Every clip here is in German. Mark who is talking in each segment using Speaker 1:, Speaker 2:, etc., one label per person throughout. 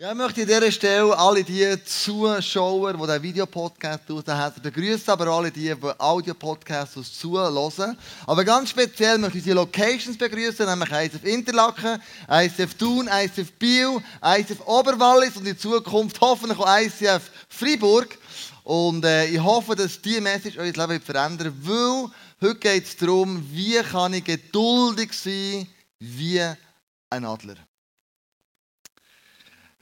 Speaker 1: Ja, ich möchte an dieser Stelle alle die Zuschauer, die den Videopodcast herzlich begrüßen, aber alle die, die Audio-Podcasts zuhören. Aber ganz speziell möchte ich die Locations begrüßen, nämlich ISF Interlaken, ISF Thun, ISF Biel, ISF Oberwallis und in Zukunft hoffentlich auch ICF Freiburg. Und äh, ich hoffe, dass diese Message euer Leben verändern weil heute geht es darum, wie kann ich geduldig sein wie ein Adler.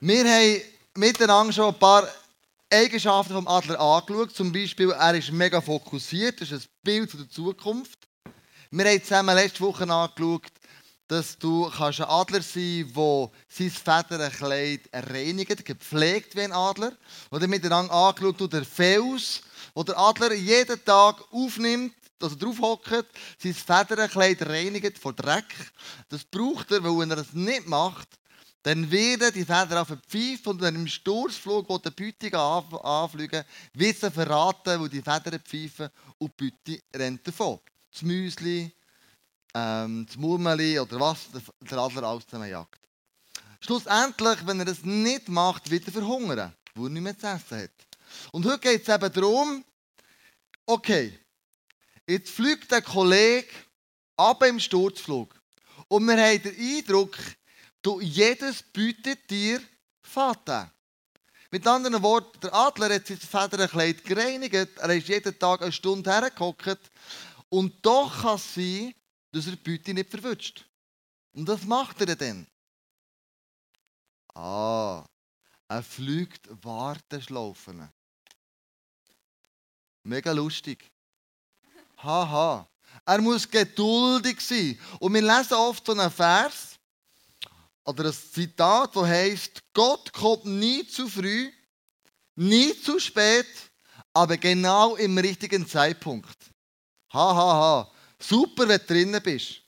Speaker 1: Wir haben miteinander schon ein paar Eigenschaften vom Adler angeschaut. Zum Beispiel, er ist mega fokussiert. Das ist ein Bild der Zukunft. Wir haben zusammen letzte Woche angeschaut, dass du ein Adler sein kannst, der sein Federnkleid reinigt, gepflegt wie ein Adler. Dann miteinander angeschaut, der Fels, wo der Adler jeden Tag aufnimmt, dass er drauf hockt, sein Federnkleid reinigt vor Dreck. Das braucht er, weil wenn er das nicht macht, dann werden die Federn verpfeifen und wenn im Sturzflug, wo die Beute anfliegen, wird sie verraten, wo die Federn pfeifen und die Beute rennt davon. Das Müsli, ähm, das Murmeli oder was der Adler alles jagt. Schlussendlich, wenn er das nicht macht, wird er verhungern, weil er nicht mehr zu essen hat. Und heute geht es eben darum, okay, jetzt fliegt der Kollege ab im Sturzflug. Und wir haben den Eindruck, Du, jedes bietet dir Vater. Mit anderen Worten, der Adler hat sein Federnkleid gereinigt, er ist jeden Tag eine Stunde hergehockt und doch kann es sein, dass er die Beute nicht verwünscht. Und was macht er denn? Ah, er fliegt Warteschlaufen. Mega lustig. Haha. Er muss geduldig sein. Und wir lesen oft so einen Vers, oder ein Zitat, das heißt: Gott kommt nie zu früh, nie zu spät, aber genau im richtigen Zeitpunkt. Hahaha, ha, ha. super, wenn du drinnen bist.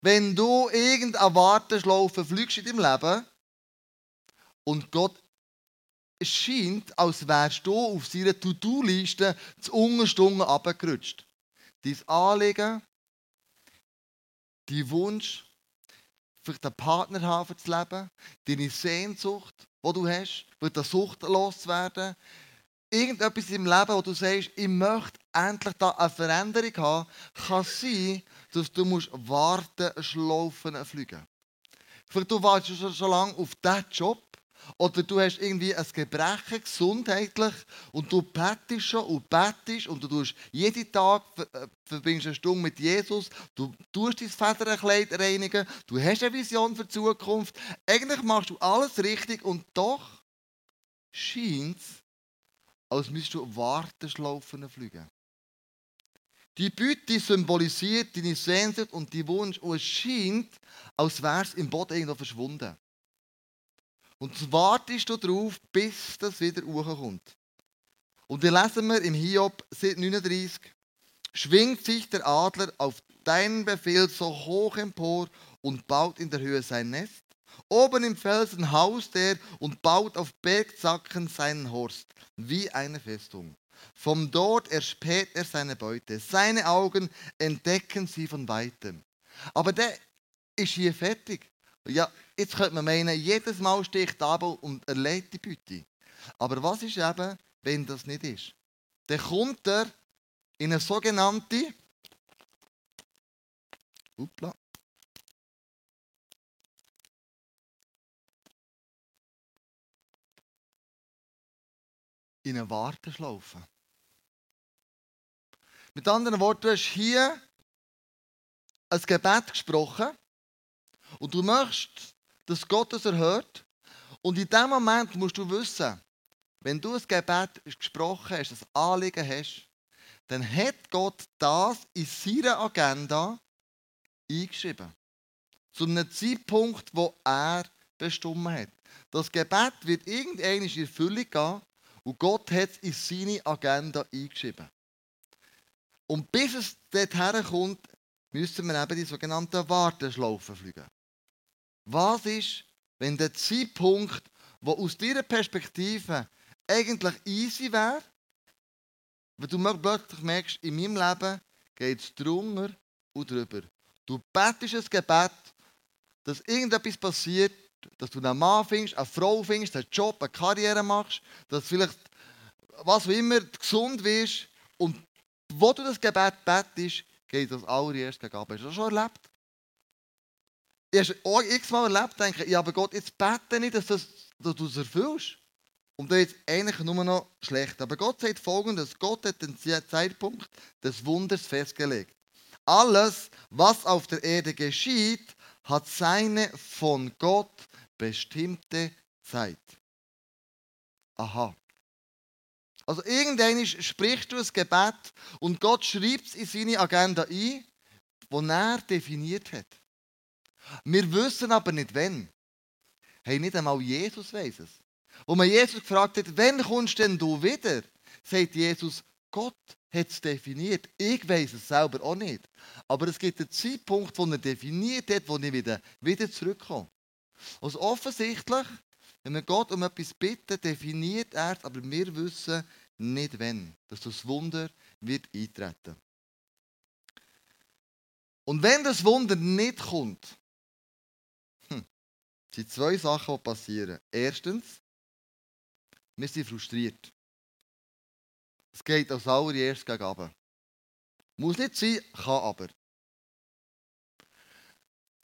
Speaker 1: Wenn du irgendeine Warteschlaufe fliegst in deinem Leben und Gott scheint, als wärst du auf seiner To-Do-Liste zu Ungerstunden abgerutscht. Dein Anliegen, dein Wunsch, vielleicht einen Partner haben für das Leben, deine Sehnsucht, die du hast, wird der Sucht loswerden. Irgendetwas im Leben, wo du sagst, ich möchte endlich da eine Veränderung haben, kann sein, dass du musst warten, schlafen, fliegen. Vielleicht du wartest schon, schon lange auf diesen Job, oder du hast irgendwie ein Gebrechen, gesundheitlich, und du bettest schon und bettest und du tust jeden Tag äh, verbringst eine Stunde mit Jesus, du tust dein Federnkleid reinigen, du hast eine Vision für die Zukunft. Eigentlich machst du alles richtig und doch scheint es, als müsstest du Warteschlaufen fliegen. Die Büte symbolisiert deine Sehnsucht und die Wunsch und es scheint, als wäre es im Boden irgendwo verschwunden. Und wartest du darauf, bis das wieder hochkommt. Und dann lesen wir im Hiob 39, schwingt sich der Adler auf deinen Befehl so hoch empor und baut in der Höhe sein Nest. Oben im Felsen haust er und baut auf Bergzacken seinen Horst, wie eine Festung. Vom dort erspäht er seine Beute. Seine Augen entdecken sie von weitem. Aber der ist hier fertig. Ja, jetzt könnte man meinen, jedes Mal sticht Abel und erlebt die Beute. Aber was ist eben, wenn das nicht ist? Dann kommt er in eine sogenannte Upla. in eine Warteschlaufe. Mit anderen Worten, du hast hier ein Gebet gesprochen und du möchtest, dass Gott es erhört. Und in dem Moment musst du wissen, wenn du ein Gebet gesprochen hast, ein Anliegen hast, dann hat Gott das in seiner Agenda eingeschrieben. Zu einem Zeitpunkt, wo er bestimmt hat. Das Gebet wird irgendwann in Erfüllung gehen und Gott hat es in seine Agenda eingeschrieben. Und bis es dorthin kommt, müssen wir eben die sogenannten Warteschlaufen fliegen. Was ist, wenn der Zeitpunkt, der aus deiner Perspektive eigentlich easy wäre, wenn du plötzlich merkst, in meinem Leben geht es drunter und drüber. Du betest ein Gebet, dass irgendetwas passiert dass du einen Mann findest, eine Frau findest, einen Job, eine Karriere machst, dass vielleicht, was auch immer, gesund wirst. Und wo du das Gebet bettest, geht das allererst gegen Hast du das schon erlebt? Ich habe x-mal erlebt, denke ja, aber Gott, jetzt bete nicht, dass, das, dass du es erfüllst. Und dann ist eigentlich nur noch schlecht. Aber Gott sagt folgendes: Gott hat den Zeitpunkt des Wunders festgelegt. Alles, was auf der Erde geschieht, hat seine von Gott bestimmte Zeit. Aha. Also irgendwann sprichst du ein Gebet und Gott schreibt es in seine Agenda ein, die er definiert hat. Wir wissen aber nicht, wann. Hey, nicht einmal Jesus weiß es. Wo man Jesus gefragt hat, wann kommst denn du wieder? Sagt Jesus, Gott hat es definiert. Ich weiß es selber auch nicht. Aber es gibt einen Zeitpunkt, wo er definiert hat, wo ich wieder, wieder zurückkomme. Also offensichtlich, wenn wir Gott um etwas bitten, definiert er es, aber wir wissen nicht wann, dass das Wunder wird eintreten. Und wenn das Wunder nicht kommt, sind zwei Sachen, die passieren. Erstens, wir sind frustriert. Es geht als allererst gegen runter. Muss nicht sein, kann aber.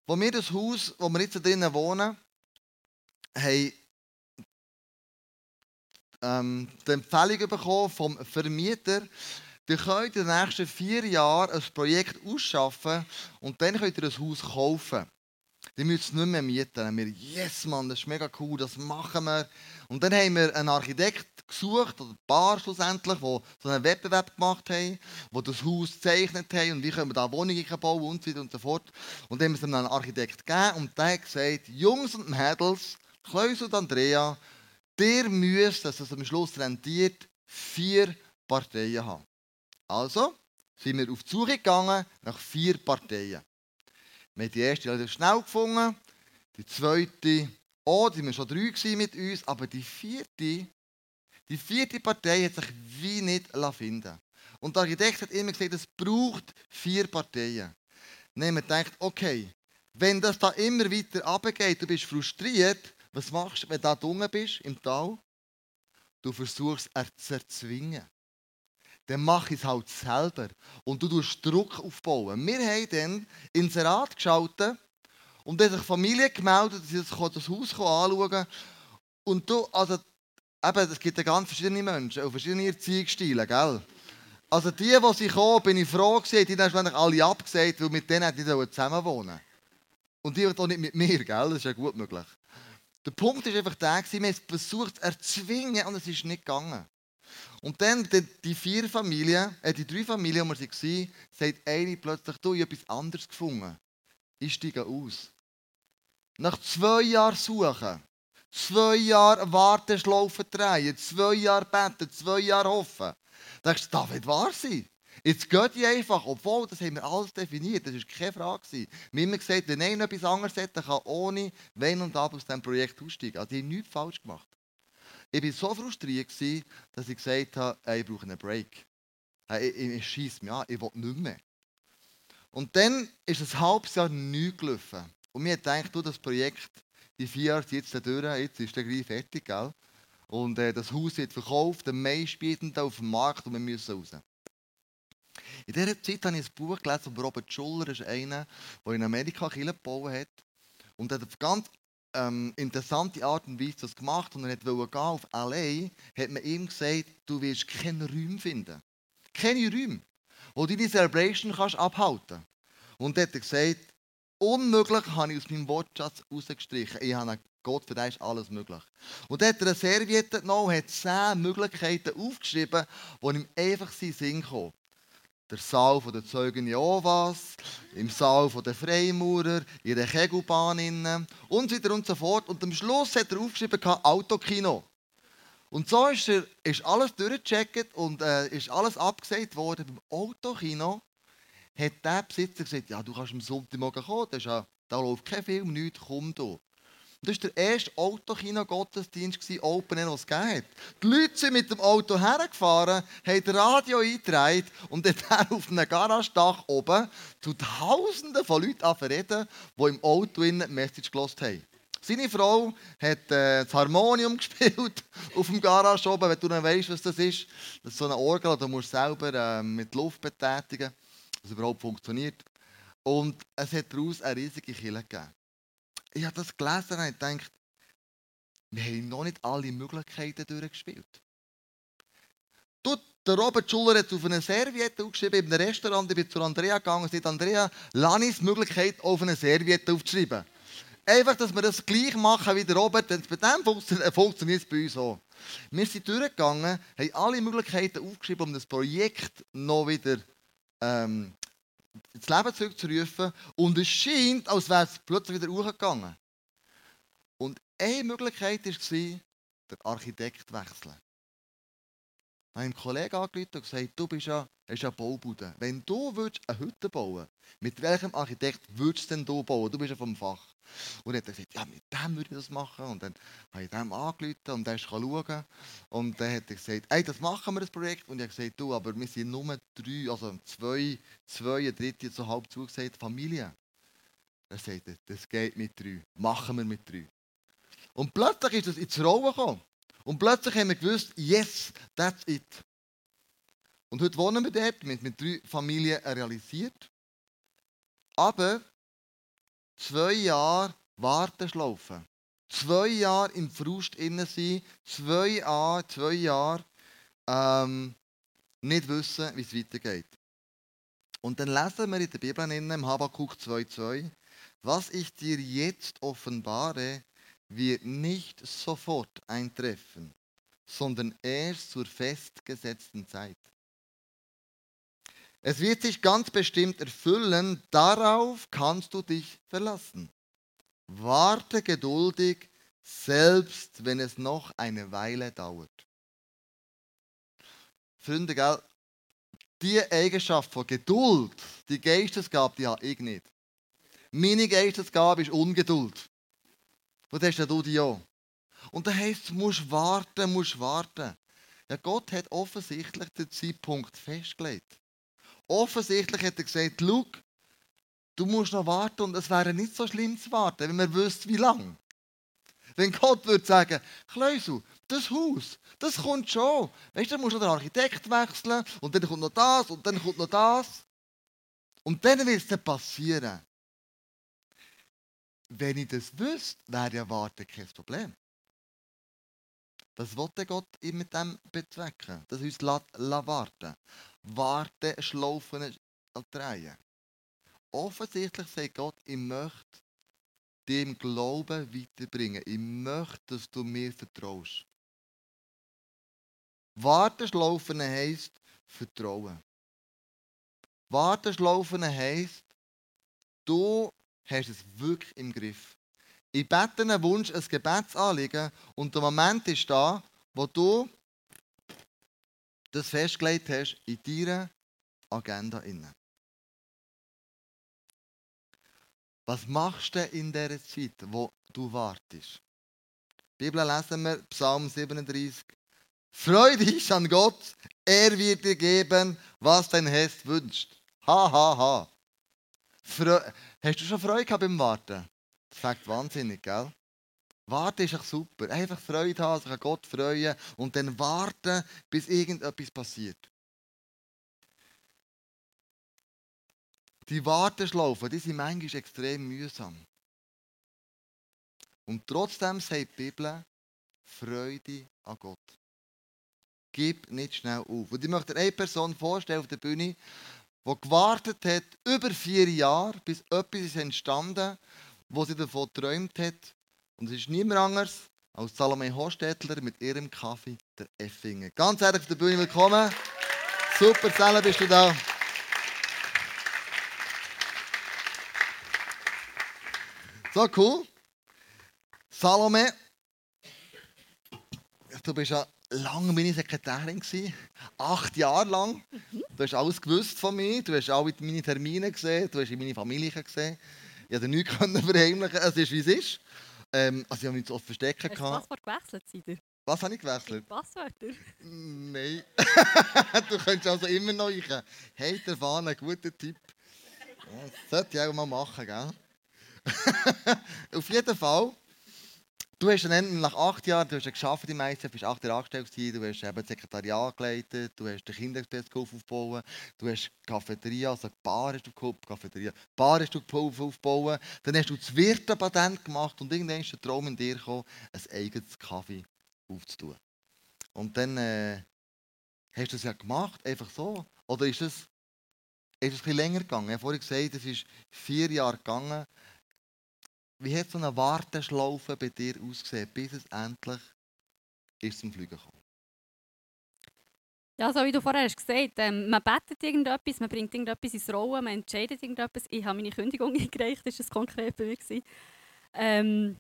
Speaker 1: Wo wir das Haus, wo wir jetzt drinnen wohnen, haben ähm, die Empfehlung bekommen vom Vermieter, ihr könnt in den nächsten vier Jahren ein Projekt ausschaffen und dann könnt ihr ein Haus kaufen. Die müssen nicht mehr mieten. Haben wir, yes, Mann, das ist mega cool, das machen wir. Und dann haben wir einen Architekt gesucht, oder ein paar schlussendlich, die so einen Wettbewerb gemacht haben, die das Haus gezeichnet haben und wie können wir da Wohnungen bauen und so weiter und so fort. Und dann haben wir es einem Architekt gegeben und der hat gesagt, Jungs und Mädels, Klaus und Andrea, ihr müsst, dass es am Schluss rentiert, vier Parteien haben. Also sind wir auf die Suche gegangen nach vier Parteien. Wir haben die erste relativ schnell gefunden, die zweite auch, die waren schon drei mit uns, aber die vierte, die vierte Partei hat sich wie nicht finden Und der Architekt hat immer gesagt, es braucht vier Parteien. Haben wir gedacht, okay, wenn das da immer weiter runtergeht, du bist frustriert, was machst du, wenn du da unten bist, im Tal? Du versuchst es zu erzwingen. Dann mach es halt selber. Und du tust Druck aufbauen. Wir haben dann Inserat geschaltet und dann hat sich Familie gemeldet, dass sie das Haus anschauen Und du, also, eben, es gibt ja ganz verschiedene Menschen und verschiedene Erziehungsstile, gell? Also die, die sie kommen, bin ich froh gewesen, die haben alle abgesagt, weil mit denen hätte ich zusammen wohnen Und die auch nicht mit mir, gell? Das ist ja gut möglich. Der Punkt ist einfach der, wir haben es versucht zu erzwingen und es ist nicht gegangen. Und dann die, die vier Familien, äh, die drei Familien, die wir waren, sagt eine plötzlich, du, ich habe etwas anderes gefunden. Ich steige aus. Nach zwei Jahren Suchen, zwei Jahren Warteschlaufen drehen, zwei Jahre beten, zwei Jahre hoffen, denkst du, das wird wahr sein. Jetzt geht die einfach, obwohl, das haben wir alles definiert, das war keine Frage. Wir haben immer gesagt, wenn einer etwas anderes hat, dann kann ohne Wenn und Aber aus diesem Projekt aussteigen. Also, die haben nichts falsch gemacht. Ich war so frustriert, dass ich gesagt habe, ich brauche einen Break. Ich, ich, ich schieße mich an, ich will nicht mehr. Und dann ist ein halbes Jahr nichts gelaufen. Und mir denkt, du, das Projekt, die vier Jahre jetzt durch, jetzt ist der gleich fertig, gell? Und äh, das Haus wird verkauft, der meistbietende auf dem Markt und wir müssen raus. In dieser Zeit habe ich ein Buch gelesen von Robert Schuller, ist einer, der in Amerika Kirche gebaut hat. Und er hat ganz ähm, interessante Art und Weise das gemacht. Und er wollte gehen auf LA, hat man ihm gesagt, du wirst keine Räume finden. Keine Räume, wo du die Celebration kannst abhalten. Und er hat gesagt, Unmöglich habe ich aus meinem Wortschatz rausgestrichen. Ich habe Gott, für dich ist alles möglich. Und dann hat er eine Serviette genommen und hat zehn Möglichkeiten aufgeschrieben, die ihm einfach in den Sinn kommen. Der Saal der Zeugen Jehovas, im Saal der Freimaurer, in der Kegelbahn innen und so weiter und so fort. Und am Schluss hat er aufgeschrieben, Autokino. Und so ist, er, ist alles durchgecheckt und äh, ist alles abgesagt worden beim Autokino hat der Besitzer gesagt, ja, du kannst am Sonntagmorgen kommen, das ist ja, da läuft kein Film, nichts, komm du. Das war der erste Autokino-Gottesdienst, Open Air, den es hat. Die Leute sind mit dem Auto hergefahren, haben das Radio eingetragen und dann auf einem Garagedach oben zu Tausenden von Leuten reden, die im Auto eine Message gelost haben. Seine Frau hat äh, das Harmonium gespielt auf dem Garage oben, wenn du nicht weißt, was das ist. Das ist so eine Orgel, du musst selber äh, mit Luft betätigen, dass es überhaupt funktioniert. Und es hat daraus eine riesige Kille gegeben. Ich habe das gelesen und gedacht, wir haben noch nicht alle Möglichkeiten durchgespielt. Du, der Robert Schuller hat auf eine Serviette aufgeschrieben, in einem Restaurant, ich bin zu Andrea gegangen und sagte, Andrea, Lanis Möglichkeit auf eine Serviette aufzuschreiben. Einfach, dass wir das gleich machen wie der Robert, denn bei dem funktioniert, funktioniert es bei uns auch. Wir sind durchgegangen, haben alle Möglichkeiten aufgeschrieben, um das Projekt noch wieder ähm, ins Leben zurückzurufen. Und es scheint, als wäre es plötzlich wieder hochgegangen. Und eine Möglichkeit war, der Architekt wechseln. Habe einen Kollegen angerufen und gesagt, du bist ja, hast ja Baubude. Wenn du eine Hütte bauen würdest, mit welchem Architekt würdest du denn du bauen? Du bist ja vom Fach. Und dann hat er gesagt, ja, mit dem würde ich das machen. Und dann habe ich dem angerufen und der schauen. Und dann hat er gesagt, hey, das machen wir, das Projekt. Und ich habe gesagt, du, aber wir sind nur drei, also zwei, zwei, ein dritte, so halb zugesagt, Familie. Er sagt, das geht mit drei. Machen wir mit drei. Und plötzlich ist das ins Rollen gekommen. Und plötzlich haben wir gewusst, yes, that's it. Und heute wohnen wir dort mit, mit drei Familien realisiert. Aber zwei Jahre Warteschlaufen. Zwei Jahre im Frust innen sein, zwei Jahre, zwei Jahre ähm, nicht wissen, wie es weitergeht. Und dann lesen wir in der Bibel im Habakkuk 2,2, was ich dir jetzt offenbare, wird nicht sofort eintreffen, sondern erst zur festgesetzten Zeit. Es wird sich ganz bestimmt erfüllen, darauf kannst du dich verlassen. Warte geduldig, selbst wenn es noch eine Weile dauert. Freunde, gell? die Eigenschaft von Geduld, die Geistesgabe, die habe ich nicht. Meine Geistesgabe ist Ungeduld. Und hast du die. Und das heisst, du musst warten, musst warten. Ja, Gott hat offensichtlich den Zeitpunkt festgelegt. Offensichtlich hat er gesagt, schau, du musst noch warten und es wäre nicht so schlimm zu warten, wenn man wüsste, wie lange. Wenn Gott würde sagen, Kleusel, das Haus, das kommt schon. Weißt du, dann musst du den Architekt wechseln und dann kommt noch das und dann kommt noch das. Und dann wird es dann passieren. Wenn ich das wüsste, wäre ja Warten kein Problem. Was wollte Gott mit dem bezwecken? Dass uns la, la warten. Warten, schlaufen, drehen. Offensichtlich sagt Gott, ich möchte dem Glauben weiterbringen. Ich möchte, dass du mir vertraust. Warten, schlaufen heisst Vertrauen. Warten, schlaufen heisst, du hast es wirklich im Griff. Ich bete einen Wunsch, ein Gebetsanliegen und der Moment ist da, wo du das festgelegt hast in deiner Agenda. Was machst du in dieser Zeit, wo du wartest? Die Bibel lesen wir, Psalm 37. Freu dich an Gott, er wird dir geben, was dein Herz wünscht. Ha, ha, ha. Freu Hast du schon Freude gehabt beim Warten? Das fängt wahnsinnig, gell? Warten ist echt super. Einfach Freude haben, sich an Gott freuen und dann warten, bis irgendetwas passiert. Die Warteschlaufen, die sind manchmal extrem mühsam. Und trotzdem sagt die Bibel, Freude an Gott. Gib nicht schnell auf. Und ich möchte eine Person vorstellen auf der Bühne, die gewartet hat, über vier Jahre, bis etwas ist entstanden, wo sie davon geträumt hat. Und es ist niemand anderes als Salome Hostetler mit ihrem Kaffee, der Effinger. Ganz herzlich auf der Bühne willkommen. Super, Salome, bist du da? So cool. Salome, du bist ja lange meine Sekretärin. Gewesen. Acht Jahre lang. Mhm. Du hast alles gewusst von mir. Du hast alle meine Termine gesehen. Du hast meine Familie gesehen. Ich konnte nichts verheimlichen. Es ist, wie es ist. Ähm, also ich habe mich zu oft verstecken.
Speaker 2: Hast du das Passwort gewechselt, Sider?
Speaker 1: Was habe ich gewechselt?
Speaker 2: Passwörter?
Speaker 1: Nein. du könntest also immer noch rein. Hey, der Fahne, guter Tipp. Das sollte ich auch mal machen, gell? Auf jeden Fall Du hast dann nach acht Jahren, du hast geschafft im ICF, bist acht Jahre angestellt du hast eben das Sekretariat geleitet, du hast den Kinderexpress aufbauen, du hast die Cafeteria, also die Bar hast du geholfen, Cafeteria, Bar hast du aufbauen, dann hast du das Wirtenpatent gemacht und irgendwann ist der Traum in dir gekommen, ein eigenes Kaffee aufzutun. Und dann äh, hast du das ja gemacht, einfach so. Oder ist es, ist es ein bisschen länger gegangen? Ich habe vorhin gesagt, es ist vier Jahre gegangen. Wie hat so eine Warteschlaufe bei dir ausgesehen, bis es endlich ist zum Fliegen kam?
Speaker 2: Ja, so wie du vorher hast gesagt, ähm, man betet irgendetwas, man bringt irgendetwas ins Rollen, man entscheidet irgendetwas. Ich habe meine Kündigung eingereicht, das war das konkret bei mir. Ähm,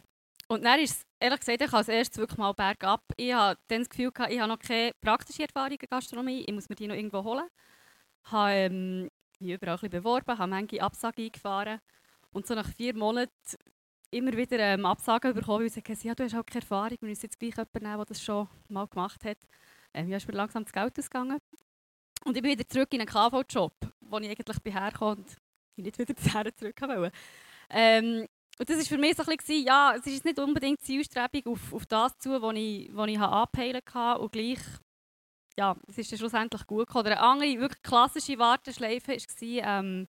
Speaker 2: und dann ist es, ehrlich gesagt, ich als erstes wirklich mal bergab. Ich hatte dann das Gefühl, ich habe noch keine praktische Erfahrung in Gastronomie, ich muss mir die noch irgendwo holen. Ich habe ähm, mich überall ein bisschen beworben, habe manche Absagen eingefahren. Und so nach vier Monaten immer wieder ähm, Absagen bekommen, weil sie gesagt ja, du hast auch keine Erfahrung, wir müssen jetzt gleich jemanden nehmen, der das schon mal gemacht hat. Ähm, ja, ist mir langsam das Geld ausgegangen. Und ich bin wieder zurück in einen KV-Job, wo ich eigentlich herkam und ich nicht wieder zurück wollte. Ähm, und das war für mich so ein bisschen, ja, es ist nicht unbedingt Zielstrebung auf, auf das zu, was ich, was ich angepeilt habe und gleich, ja, es ist dann schlussendlich gut gekommen. Eine andere, wirklich klassische Warteschleife war, ähm,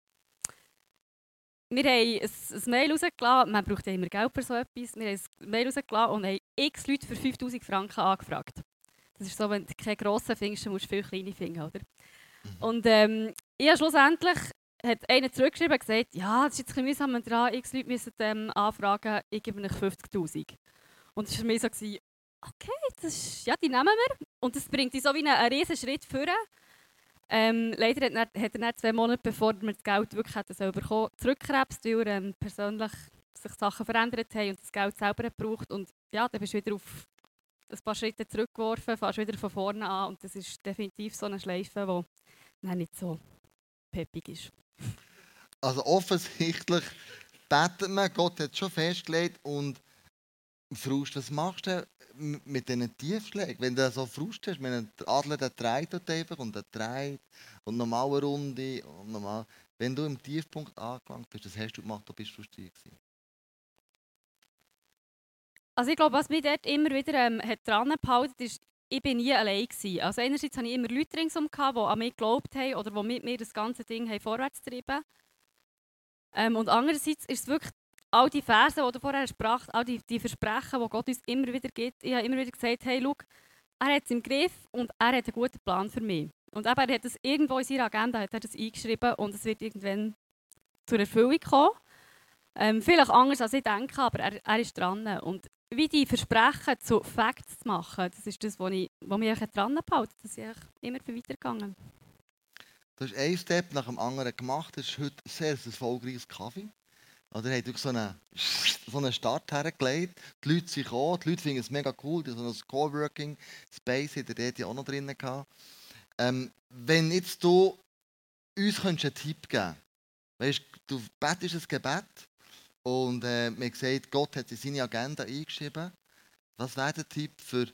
Speaker 2: wir haben ein, ein Mail rausgelassen, man braucht ja immer Geld für so etwas, wir haben ein Mail rausgelassen und haben x Leute für 5000 Franken angefragt. Das ist so, wenn du keine grossen findest, musst du viele kleine finden, oder? Mhm. Und ähm, ich habe schlussendlich hat einer zurückgeschrieben und gesagt, ja, das ist jetzt ein bisschen mühsam dran, x Leute müssen ähm, anfragen, ich gebe euch 50'000. Und das war für mich so, okay, das ist, ja, die nehmen wir. Und das bringt dich so wie einen, einen riesen Schritt vor. Ähm, leider hat er, hat er dann zwei Monate bevor wir das Geld wirklich hätten so bekommen, zurückgekrebst, weil er ähm, persönlich sich Sachen verändert haben und das Geld selber braucht. Und ja, dann bist du wieder auf ein paar Schritte zurückgeworfen, fährst wieder von vorne an und das ist definitiv so eine Schleife, die nicht so peppig ist.
Speaker 1: Also offensichtlich betet man, Gott hat schon festgelegt und Frust, was machst du mit diesen Tiefschlägen? Wenn du so Frust hast, wenn der Adler der dreht dort einfach und der dreht und nochmal eine Runde und nochmal. Wenn du im Tiefpunkt angelangt bist, das hast du gemacht, da bist du frustriert.
Speaker 2: Also ich glaube, was mich dort immer wieder ähm, hat dran gehalten, ist, ich bin nie allein gewesen. Also einerseits hatte ich immer Leute ringsum, die an mich geglaubt haben oder die mit mir das ganze Ding vorwärts getrieben ähm, Und andererseits ist es wirklich all die Verse, die du vorher sprachst, all die, die Versprechen, die Gott uns immer wieder gibt. Ich habe immer wieder gesagt, hey, schau, er hat es im Griff und er hat einen guten Plan für mich. Und eben, er hat das irgendwo in seiner Agenda hat er das eingeschrieben und es wird irgendwann zur Erfüllung kommen. Ähm, vielleicht anders als ich denke, aber er, er ist dran. Und wie die Versprechen zu Facts zu machen, das ist das, was, ich, was mich dran hält, dass ich immer weitergegangen
Speaker 1: Du hast einen Step nach dem anderen gemacht. Das ist heute sehr erfolgreiches Kaffee. Oder er hat so einen, so einen Start hergelegt. Die Leute sind gekommen, die Leute finden es mega cool. Die haben so ein Coworking Space hat er dort auch noch drin gehabt. Ähm, wenn jetzt du uns einen Tipp geben könntest, du betest ein Gebet und äh, man sagt, Gott hat in seine Agenda eingeschrieben. Was wäre der Tipp für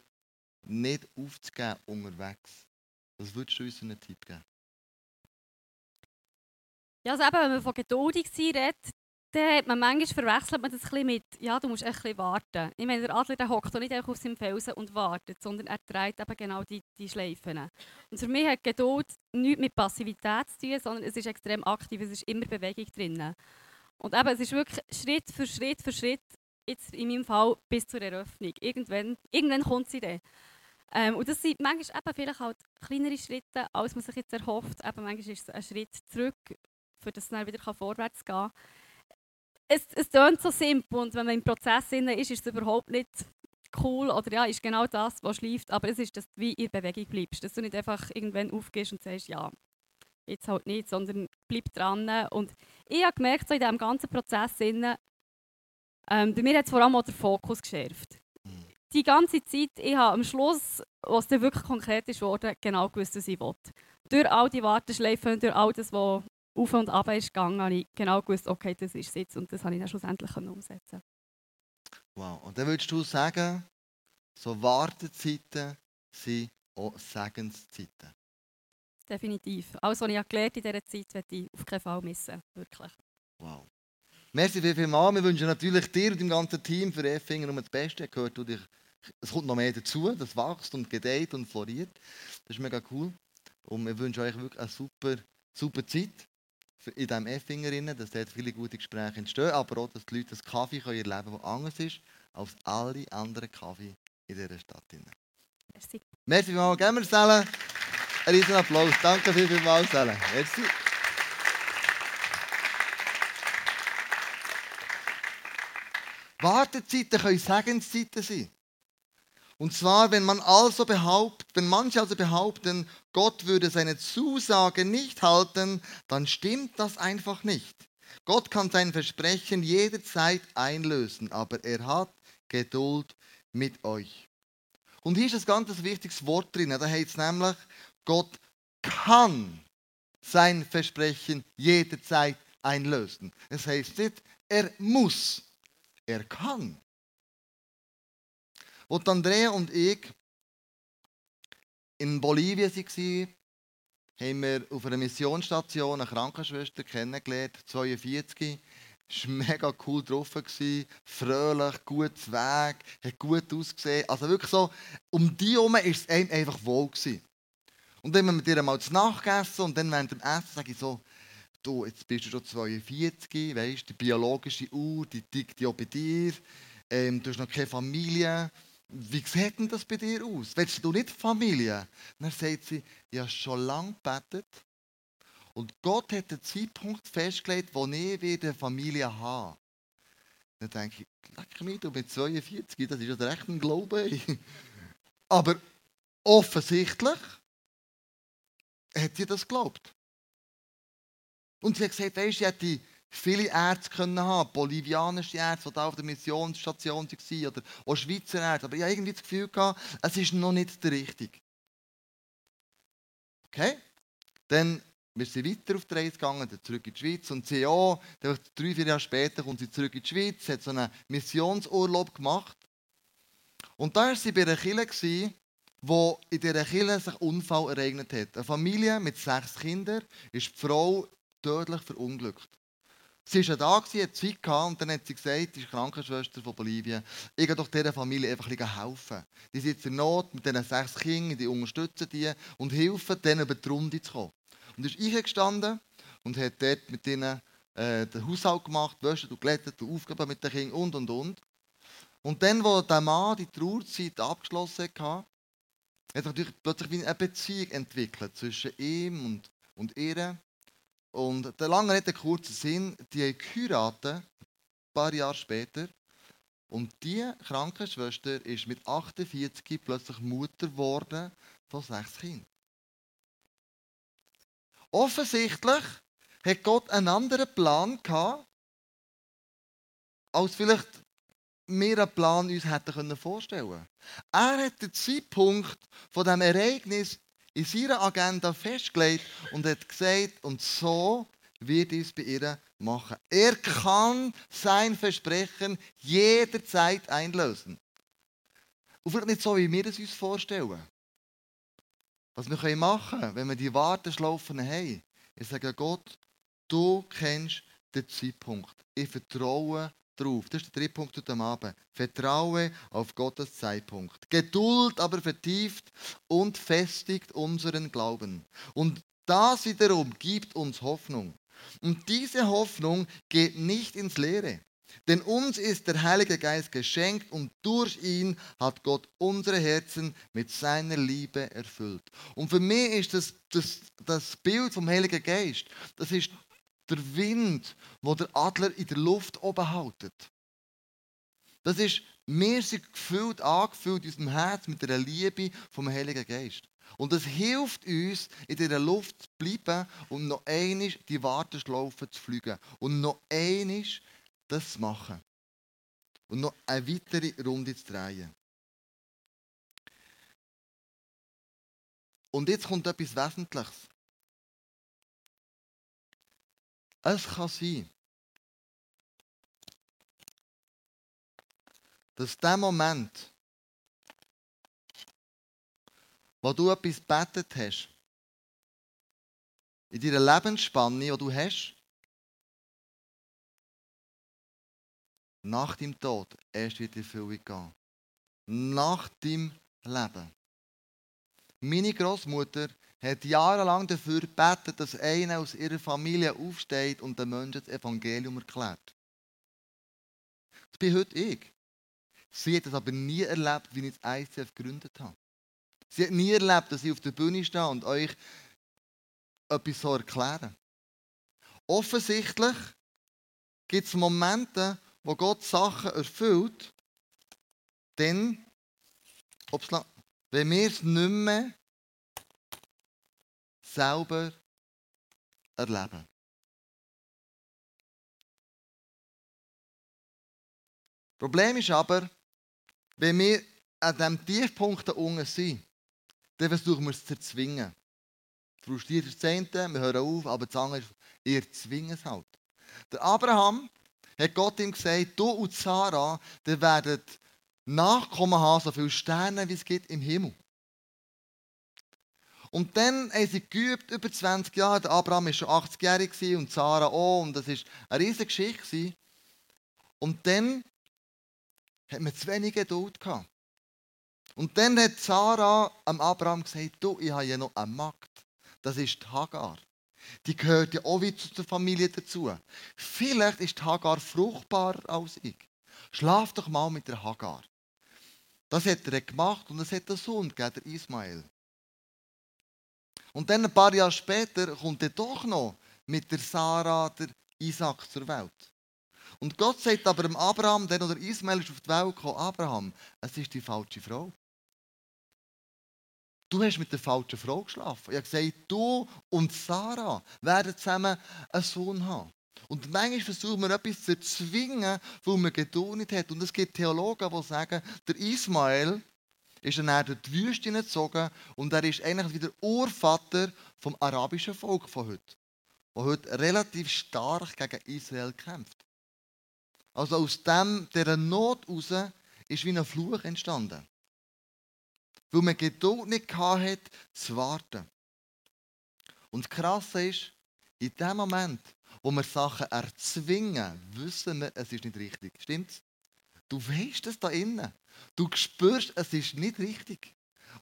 Speaker 1: nicht aufzugeben unterwegs? Was würdest du uns einen Tipp geben?
Speaker 2: Ja, also eben, wenn man von geduldig sein redet, dann hat man manchmal verwechselt man das ein mit, ja, du musst bisschen warten. Ich meine, der Adler hockt nicht einfach auf seinem Felsen und wartet, sondern er dreht eben genau die, die Schleifen. Und für mich hat Geduld nichts mit Passivität zu tun, sondern es ist extrem aktiv, es ist immer Bewegung drin. Und eben, es ist wirklich Schritt für Schritt für Schritt, jetzt in meinem Fall bis zur Eröffnung. Irgendwann, irgendwann kommt sie dann. Ähm, und das sind manchmal eben vielleicht halt kleinere Schritte, als man sich jetzt erhofft. Eben manchmal ist es ein Schritt zurück, für das es dann wieder vorwärts gehen kann. Es, es klingt so simpel und wenn man im Prozess ist, ist es überhaupt nicht cool oder ja, ist genau das, was schläft. Aber es ist, dass du wie in Bewegung bleibst. Dass du nicht einfach irgendwann aufgehst und sagst, ja, jetzt halt nicht, sondern bleib dran. Und ich habe gemerkt, so in diesem ganzen Prozess, ähm, bei mir hat es vor allem auch der Fokus geschärft. Mhm. Die ganze Zeit, ich habe am Schluss, was dann wirklich konkret ist worden, genau gewusst, was ich wollte. Durch all die Warteschleifen, durch all das, was auf und ab ist gegangen, habe ich genau gewusst, okay, das ist es jetzt und das habe ich dann schlussendlich umsetzen
Speaker 1: Wow, und dann würdest du sagen, so Wartezeiten sind auch Segenszeiten?
Speaker 2: definitiv. Alles, was ich gelernt in dieser Zeit, werde ich auf keinen Fall missen. Wirklich.
Speaker 1: Wow. Merci viel, viel mal. Wir wünschen natürlich dir und dem ganzen Team für Effinger nur das Beste. Gehört du dich, es kommt noch mehr dazu, das wächst und gedeiht und floriert. Das ist mega cool. Und wir wünschen euch wirklich eine super, super Zeit in diesem Effinger, dass dort viele gute Gespräche entstehen, aber auch, dass die Leute einen Kaffee erleben können, der anders ist als alle anderen Kaffee in dieser Stadt.
Speaker 2: Merci.
Speaker 1: Merci vielmals. Geben wir Selen einen riesen Applaus. Danke vielmals, Selen. Merci. Wartezeiten können Segenszeiten sein. Und zwar, wenn man also behauptet, wenn manche also behaupten, Gott würde seine Zusage nicht halten, dann stimmt das einfach nicht. Gott kann sein Versprechen jederzeit einlösen, aber er hat Geduld mit euch. Und hier ist ein ganz wichtiges Wort drin. Da heißt es nämlich, Gott kann sein Versprechen jederzeit einlösen. Es heißt nicht, er muss, er kann. Als Andrea und ich in Bolivien waren, haben wir auf einer Missionsstation eine Krankenschwester kennengelernt, 42. Es war mega cool drauf, fröhlich, gutes Weg, hat gut ausgesehen. Also wirklich so, um die herum war es einem einfach wohl. Gewesen. Und dann haben wir mit ihr mal zu Nacht gegessen und dann während dem Essen sage ich so, du, jetzt bist du schon 42, weißt die biologische Uhr, die tickt ja bei dir, ähm, du hast noch keine Familie. Wie sieht denn das bei dir aus? Willst du nicht Familie? Dann sagt sie, ich habe schon lange gebetet und Gott hat den Zeitpunkt festgelegt, wo ich wieder eine Familie habe. Dann denke ich, leck mich, du bist 42, das ist ja recht ein Glaube. Aber offensichtlich hat sie das geglaubt. Und sie hat gesagt, weißt, sie hätte viele Ärzte können haben, bolivianische Ärzte, die auf der Missionsstation waren, oder auch Schweizer Ärzte. Aber ich habe irgendwie das Gefühl gehabt, es ist noch nicht der richtige. Okay? Dann wir sind weiter auf die Reise gegangen, dann zurück in die Schweiz und sie dann drei, vier Jahre später kommt sie zurück in die Schweiz, hat so einen Missionsurlaub gemacht. Und da war sie bei einer Kirche, wo in dieser Kirche sich ein Unfall ereignet hat. Eine Familie mit sechs Kindern ist die Frau tödlich verunglückt. Sie war da, sie hat Zeit und dann hat sie gesagt, die ist Krankenschwester von Bolivien, ich gehe doch dieser Familie einfach ein helfen. Die sind in Not mit diesen sechs Kindern, die unterstützen die und helfen denen über die Runde zu kommen. Und ist eingestanden und hat dort mit ihnen äh, den Haushalt gemacht, wäscht und glättet und Aufgaben mit den Kindern und und und. Und dann, wo der Mann die Trauerzeit abgeschlossen hat, hat sich natürlich plötzlich eine Beziehung entwickelt zwischen ihm und, und ihr. Und der lange Rede, kurzer Sinn, die haben geheiratet, ein paar Jahre später. Und diese Krankenschwester ist mit 48 plötzlich Mutter geworden von sechs Kindern. Offensichtlich hat Gott einen anderen Plan gehabt, als vielleicht wir einen Plan uns hätten vorstellen können. Er hat den Zeitpunkt von dem Ereignis in seiner Agenda festgelegt und hat gesagt, und so wird es bei ihr machen. Er kann sein Versprechen jederzeit einlösen. Und vielleicht nicht so, wie wir es uns vorstellen. Was wir machen können, wenn wir die Warteschlaufen haben, ich sage Gott, du kennst den Zeitpunkt. Ich vertraue darauf. Das ist der dritte Punkt heute Abend. Vertraue auf Gottes Zeitpunkt. Geduld aber vertieft und festigt unseren Glauben. Und das wiederum gibt uns Hoffnung. Und diese Hoffnung geht nicht ins Leere. Denn uns ist der Heilige Geist geschenkt und durch ihn hat Gott unsere Herzen mit seiner Liebe erfüllt. Und für mich ist das, das, das Bild vom Heiligen Geist, das ist der Wind, wo der Adler in der Luft oben haltet. Das ist, wir sind gefüllt, angefüllt in unserem Herz mit der Liebe vom Heiligen Geist. Und es hilft uns, in dieser Luft zu bleiben und noch einmal die Warteschlaufe zu fliegen. Und noch einmal das zu machen. Und noch eine weitere Runde zu drehen. Und jetzt kommt etwas Wesentliches. Es kann sein, dass der Moment, wo du etwas betet hast, in deiner Lebensspanne, die du hast, nach deinem Tod erst wird die Erfüllung gehen. Nach deinem Leben. Meine Großmutter hat jahrelang dafür gebetet, dass einer aus ihrer Familie aufsteht und den Menschen das Evangelium erklärt. Das bin heute ich. Sie hat es aber nie erlebt, wie ich das ICF gegründet habe. Sie hat nie erlebt, dass ich auf der Bühne stehe und euch etwas so erklären. Offensichtlich gibt es Momente, wo Gott Sachen erfüllt, dann, wenn wir es nicht mehr selber erleben. Problem ist aber, wenn wir an diesem Tiefpunkt da unten sind, dann versuchen wir es zu erzwingen. Frustriert das Zehnte, wir hören auf, aber das andere ist, ihr zwingt es halt. Der Abraham hat Gott ihm gesagt, du und Sarah, ihr werdet Nachkommen haben, so viele Sterne, wie es gibt im Himmel. Und dann haben sie geübt, über 20 Jahre. Der Abraham war schon 80-jährig und Sarah auch. Und das war eine riesige Geschichte. Und dann hat man zu wenig Geduld gehabt. Und dann hat Sarah am Abraham gesagt, du, ich habe ja noch eine Magd. Das ist die Hagar. Die gehört ja auch wieder zur Familie dazu. Vielleicht ist die Hagar fruchtbarer als ich. Schlaf doch mal mit der Hagar. Das hat er gemacht und es hat einen Sohn gegeben, der Ismael. Und dann ein paar Jahre später kommt er doch noch mit der Sarah, der Isaac zur Welt. Und Gott sagt aber dem Abraham, der oder Ismael ist auf die Welt gekommen, Abraham, es ist die falsche Frau. Du hast mit der falschen Frau geschlafen. Ich habe gesagt, du und Sarah werden zusammen einen Sohn haben. Und manchmal versuchen wir etwas zu zwingen, wo man Geduld hat. Und es gibt Theologen, die sagen, der Ismael ist dann durch die Wüste gezogen und er ist eigentlich wieder Urvater vom arabischen Volk von heute, das heute relativ stark gegen Israel kämpft. Also aus dem, dieser Not heraus ist wie ein Fluch entstanden. Weil man Geduld nicht hatte, zu warten. Und das Krasse ist, in dem Moment, wo wir Sachen erzwingen, wissen wir, es ist nicht richtig. Stimmt's? Du weißt es da innen. Du spürst, es ist nicht richtig.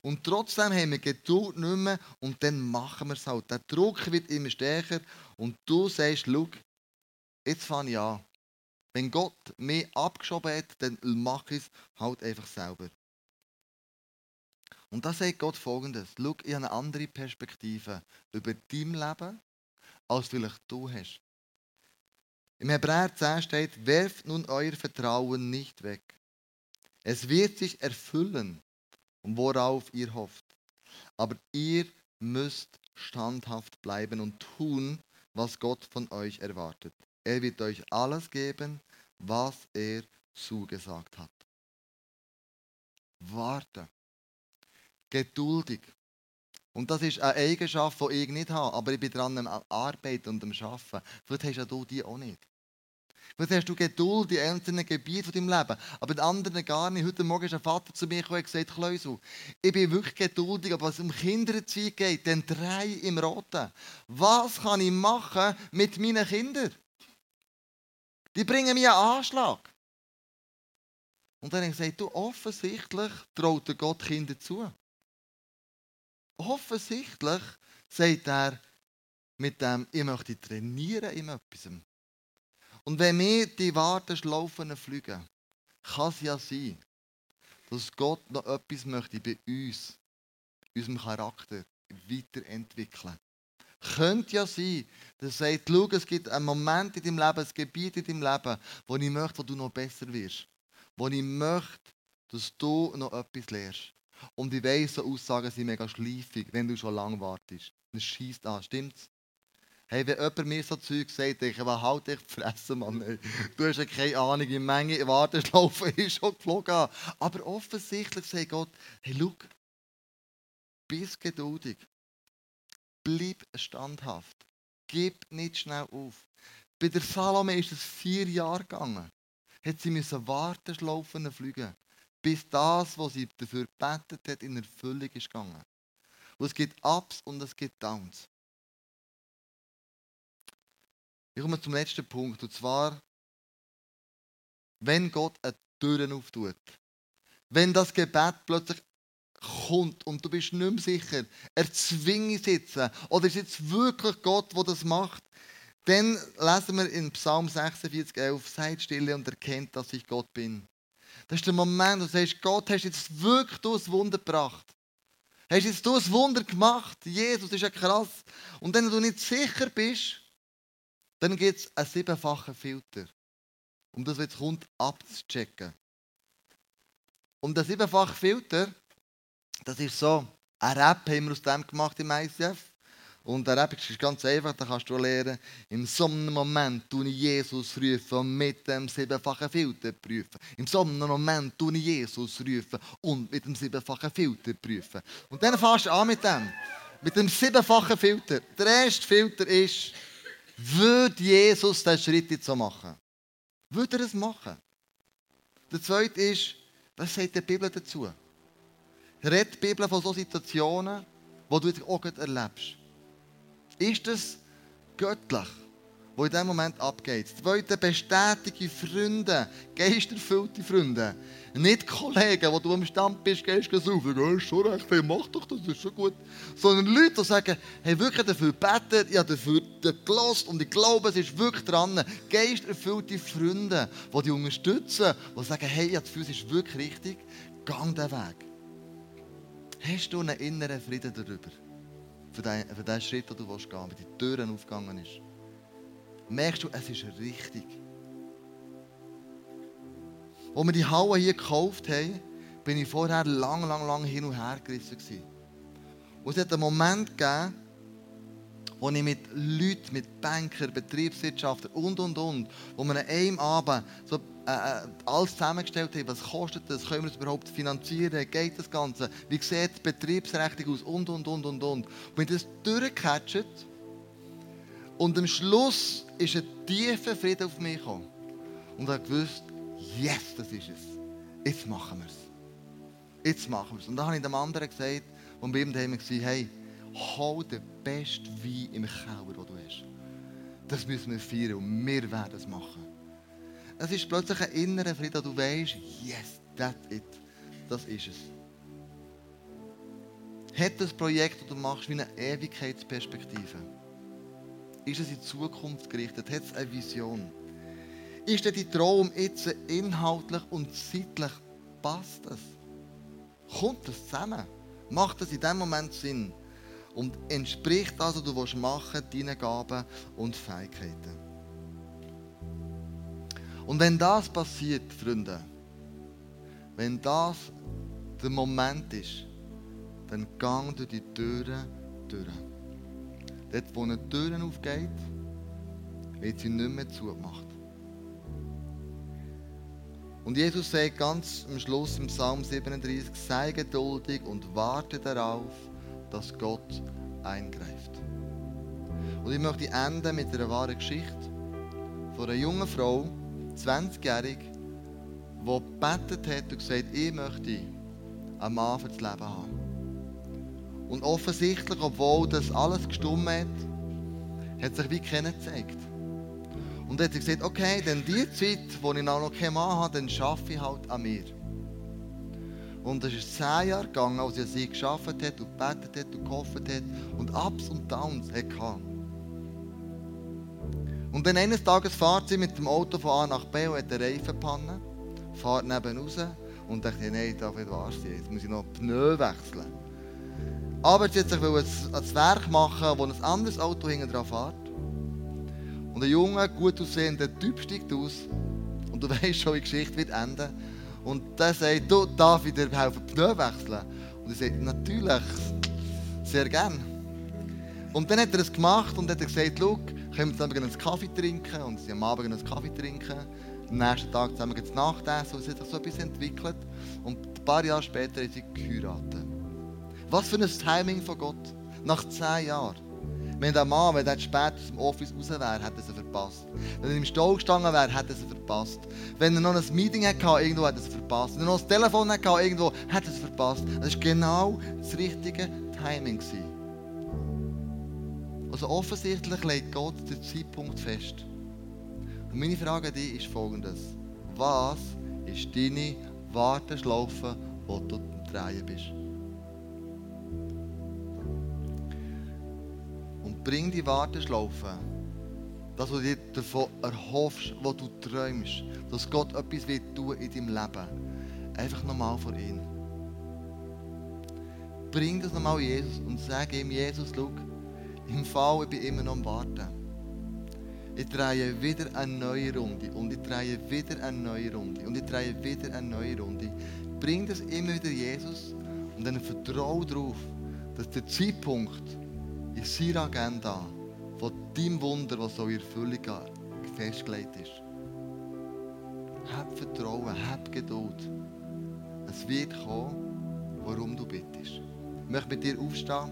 Speaker 1: Und trotzdem haben wir Geduld nicht mehr und dann machen wir es halt. Der Druck wird immer stärker und du sagst, schau, jetzt fange ich an. Wenn Gott mich abgeschoben hat, dann mache ich es halt einfach selber. Und da sagt Gott folgendes: Schau, ich habe eine andere Perspektive über dein Leben, als vielleicht du hast. Im Hebräer 10 steht: Werft nun euer Vertrauen nicht weg. Es wird sich erfüllen, worauf ihr hofft. Aber ihr müsst standhaft bleiben und tun, was Gott von euch erwartet. Er wird euch alles geben, was er zugesagt hat. Warte. Geduldig. Und das ist eine Eigenschaft, die ich nicht habe, aber ich bin dran am Arbeiten und am Arbeiten. Vielleicht hast du die auch nicht. Vielleicht hast du Geduld in einzelnen Gebieten deinem Leben, aber in anderen gar nicht. Heute Morgen ist ein Vater zu mir gekommen und gesagt, Kleusel, ich bin wirklich geduldig, aber was um Kindererziehung geht, dann drei im Roten. Was kann ich machen mit meinen Kindern? Die bringen mir einen Anschlag. Und dann habe ich gesagt, du, offensichtlich traut Gott Kinder zu. Offensichtlich sagt er mit dem, ich möchte trainieren in etwas. Und wenn wir die Warteschlaufen fliegen, kann es ja sein, dass Gott noch etwas möchte bei uns, unserem Charakter, weiterentwickeln. Könnte ja sein, dass er sagt, schau, es gibt einen Moment in deinem Leben, ein Gebiet in deinem Leben, wo ich möchte, wo du noch besser wirst. Wo ich möchte, dass du noch etwas lernst. Und ich weiss, so Aussagen sind mega schleifig, wenn du schon lange wartest. Das schießt an, stimmt's? Hey, wenn jemand mir so Zeug sagt, denke ich, halt dich fressen, Mann. Ey. Du hast ja keine Ahnung, wie Menge Warteschlaufen ist schon geflogen. Aber offensichtlich sagt Gott, hey, schau, bist geduldig. Bleib standhaft. Gib nicht schnell auf. Bei der Salome ist es vier Jahre gegangen. Hat sie müssen Warteschlaufen fliegen, bis das, was sie dafür gebetet hat, in Erfüllung ist gegangen. Und es gibt Ups und es gibt Downs. Ich komme zum letzten Punkt, und zwar wenn Gott eine Tür auftut. Wenn das Gebet plötzlich kommt und du bist nicht mehr sicher, er zwingt sitzen oder ist jetzt wirklich Gott, der das macht, dann lesen wir in Psalm 46, 11, seid stille und erkennt, dass ich Gott bin. Das ist der Moment, wo du sagst, Gott, hast jetzt wirklich du ein Wunder gebracht. Hast jetzt du ein Wunder gemacht? Jesus, das ist ja krass. Und wenn du nicht sicher bist, dann gibt es einen siebenfachen Filter, um das, jetzt kommt, abzuchecken. Und der siebenfache Filter, das ist so, ein Rap haben wir aus dem gemacht im ICF. Und der Rap ist ganz einfach, da kannst du lernen, in so einem Moment tue ich Jesus rufen und mit dem siebenfachen Filter prüfen. In so einem Moment tue ich Jesus rufen und mit dem siebenfachen Filter prüfen. Und dann fährst du an mit dem. Mit dem siebenfachen Filter. Der erste Filter ist, würde Jesus diesen Schritt jetzt so machen? Würde er es machen? Der zweite ist, was sagt die Bibel dazu? Redet die Bibel von solchen Situationen, die du jetzt auch erlebst? Ist das göttlich, was in diesem Moment abgeht? Zweite, bestätige Freunde, geisterfüllte Freunde. Nicht Kollegen, wo du am Stand bist, gehst du saufen, ja, ist schon recht, hey, mach doch das, ist schon gut. Sondern Leute, die sagen, hey, wirklich dafür beten, ich habe dafür gelost und ich glaube, es ist wirklich dran. Geisterfüllte Freunde, die dich unterstützen, die sagen, hey, ich das Gefühl, ist wirklich richtig, gang diesen Weg. Hast du einen inneren Frieden darüber? Für den, für den Schritt, den du gehen willst, wenn die Türen aufgegangen ist. Merkst du, es ist richtig. Als wir die Halle hier gekauft haben, bin ich vorher lang, lang, lang hin und her gerissen. Und es hat einen Moment gegeben, wo ich mit Leuten, mit Bankern, Betriebswirtschaftler und, und, und, wo wir an einem Abend so, äh, äh, alles zusammengestellt haben, was kostet das, können wir das überhaupt finanzieren, geht das Ganze, wie sieht die Betriebsrechnung aus und, und, und, und, und. Und wenn das durchgecatcht und am Schluss ist ein tiefer Frieden auf mich gekommen. Und ich habe gewusst, yes, das ist es. Jetzt machen wir es. Jetzt machen wir es. Und dann habe ich dem anderen gesagt, und bei ihm daheim war, hey, hol den besten Wein im Keller, den du hast. Das müssen wir feiern und wir werden es machen. Es ist plötzlich ein innerer Frieden, du weißt, yes, that's it. Das ist es. Hat das Projekt, das du machst, wie eine Ewigkeitsperspektive? Ist es in die Zukunft gerichtet? Hat es eine Vision? Ist denn Traum jetzt inhaltlich und zeitlich passt das? Kommt das zusammen? Macht das in dem Moment Sinn? Und entspricht das, was du machen willst, deinen Gaben und Fähigkeiten? Und wenn das passiert, Freunde, wenn das der Moment ist, dann gang durch die Türen durch. Dort, wo eine Tür aufgeht, wird sie nicht mehr zugemacht. Und Jesus sagt ganz am Schluss im Psalm 37, sei geduldig und warte darauf, dass Gott eingreift. Und ich möchte enden mit einer wahren Geschichte von einer jungen Frau, 20-jährig, die gebetet hat und gesagt ich möchte einen Mann das Leben haben. Und offensichtlich, obwohl das alles gestummt hat, hat sich wie keiner gezeigt. Und hat sie gesagt, okay, dann die Zeit, wo ich noch keinen Mann habe, dann arbeite ich halt an mir. Und es ist zehn Jahre gegangen, als sie geschafft hat und gebetet hat und gehofft hat und Ups und Downs hatte. Und dann eines Tages fährt sie mit dem Auto von A nach B und hat einen Reifenpanne, fährt neben raus und dachte, nein, darf nicht wahr sein, jetzt muss ich noch Pneu wechseln. Aber sie hat sich ein Werk machen, wo ein anderes Auto hinten dran fährt. Und ein junger, gut aussehender Typ steigt aus. Und du weißt schon, wie die Geschichte wird enden. Und der sagt, du, darf ich dir helfen, Pneu wechseln? Und er sagt, natürlich, sehr gern. Und dann hat er es gemacht und hat gesagt, schau, können wir zusammen einen Kaffee trinken? Und sie am Abend einen Kaffee trinken. Am nächsten Tag zusammen das Nachtessen. Und es hat sich so etwas entwickelt. Und ein paar Jahre später haben sie geheiratet. Was für ein Timing von Gott. Nach zehn Jahren. Wenn der Mann, wenn er später aus dem Office raus wäre, hätte er sie verpasst. Wenn er im Stall gestanden wäre, hätte er sie verpasst. Wenn er noch ein Meeting hatte, irgendwo, hätte er sie verpasst. Wenn er noch ein Telefon hatte, irgendwo, hätte er sie verpasst. Das war genau das richtige Timing. Also offensichtlich legt Gott den Zeitpunkt fest. Und meine Frage an dich ist folgendes. was ist deine Warteschlaufe, wo du drehen bist. Bring die Warteschlaufe, das, was du dir davon erhoffst, was du träumst, dass Gott etwas wird tun in deinem Leben, einfach nochmal vor ihn. Bring das nochmal Jesus und sag ihm, Jesus, schau, im Fall, ich bin immer noch am Warten. Ich drehe wieder eine neue Runde und ich drehe wieder eine neue Runde und ich drehe wieder eine neue Runde. Bring das immer wieder Jesus und dann vertraue darauf, dass der Zeitpunkt in seiner Agenda von deinem Wunder, was so in Erfüllung festgelegt ist. Hab Vertrauen, hab Geduld. Es wird kommen, warum du bittest. Ich möchte mit dir aufstehen.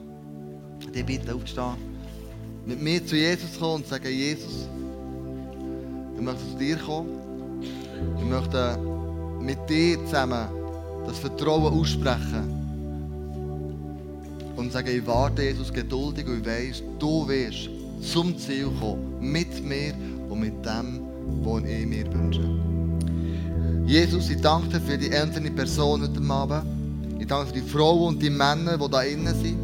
Speaker 1: Ich bitte aufstehen. Mit mir zu Jesus kommen und sagen, Jesus, ich möchte zu dir kommen. Ich möchte mit dir zusammen das Vertrauen aussprechen. Und sagen, ich warte, Jesus, geduldig und ich weiss, du wirst zum Ziel kommen. Mit mir und mit dem, was ich mir wünsche. Jesus, ich danke dir für die einzelne Person heute Abend. Ich danke für die Frauen und die Männer, die da innen sind,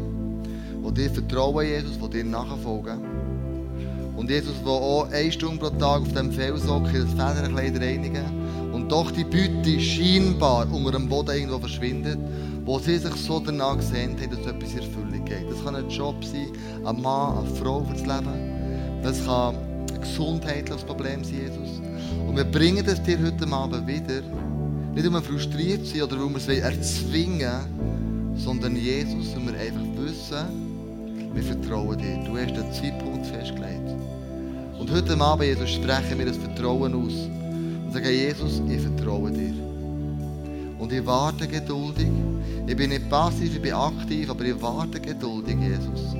Speaker 1: die dir vertrauen, Jesus, die dir nachfolgen. Und Jesus, der auch eine Stunde pro Tag auf dem Fels hockt, das Federkleid reinigen und doch die Beute scheinbar unter dem Boden irgendwo verschwindet, wo sie sich so danach gesehen haben, dass etwas in Erfüllung geht. Das kann ein Job sein, ein Mann, eine Frau für das Leben. Das kann ein gesundheitliches Problem sein, Jesus. Und wir bringen das dir heute Abend wieder, nicht um frustriert zu sein oder um es erzwingen sondern Jesus, weil wir einfach wissen, wir vertrauen dir. Du hast den Zeitpunkt festgelegt. Und heute Abend, Jesus, sprechen wir das Vertrauen aus und sagen, Jesus, ich vertraue dir. Und ich warte geduldig. Ich bin nicht passiv, ich bin aktiv, aber ich warte geduldig, Jesus,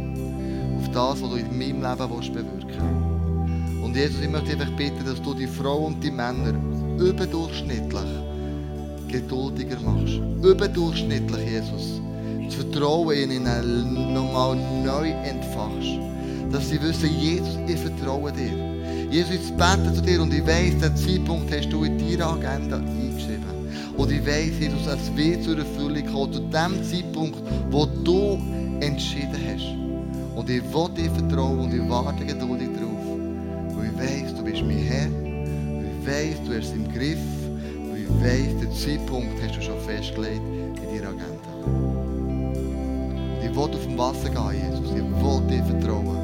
Speaker 1: auf das, was du in meinem Leben willst bewirken Und Jesus, ich möchte einfach bitten, dass du die Frauen und die Männer überdurchschnittlich geduldiger machst. Überdurchschnittlich, Jesus. Das Vertrauen in ihnen nochmal neu entfachst. Dass sie wissen, Jesus, ich vertraue dir. Jesus, ich bete zu dir und ich weiss, den Zeitpunkt hast du in deiner Agenda. Und ich weiss, Jesus, es wird zur Erfüllung kommen, zu dem Zeitpunkt, wo du entschieden hast. Und ich will dir vertrauen und ich warte geduldig darauf. Weil ich weiss, du bist mein Herr. Weil ich weiss, du hast es im Griff. Weil ich weiss, den Zeitpunkt hast du schon festgelegt in deiner Agenda. Und ich will auf dem Wasser gehen, Jesus. Ich will dir vertrauen.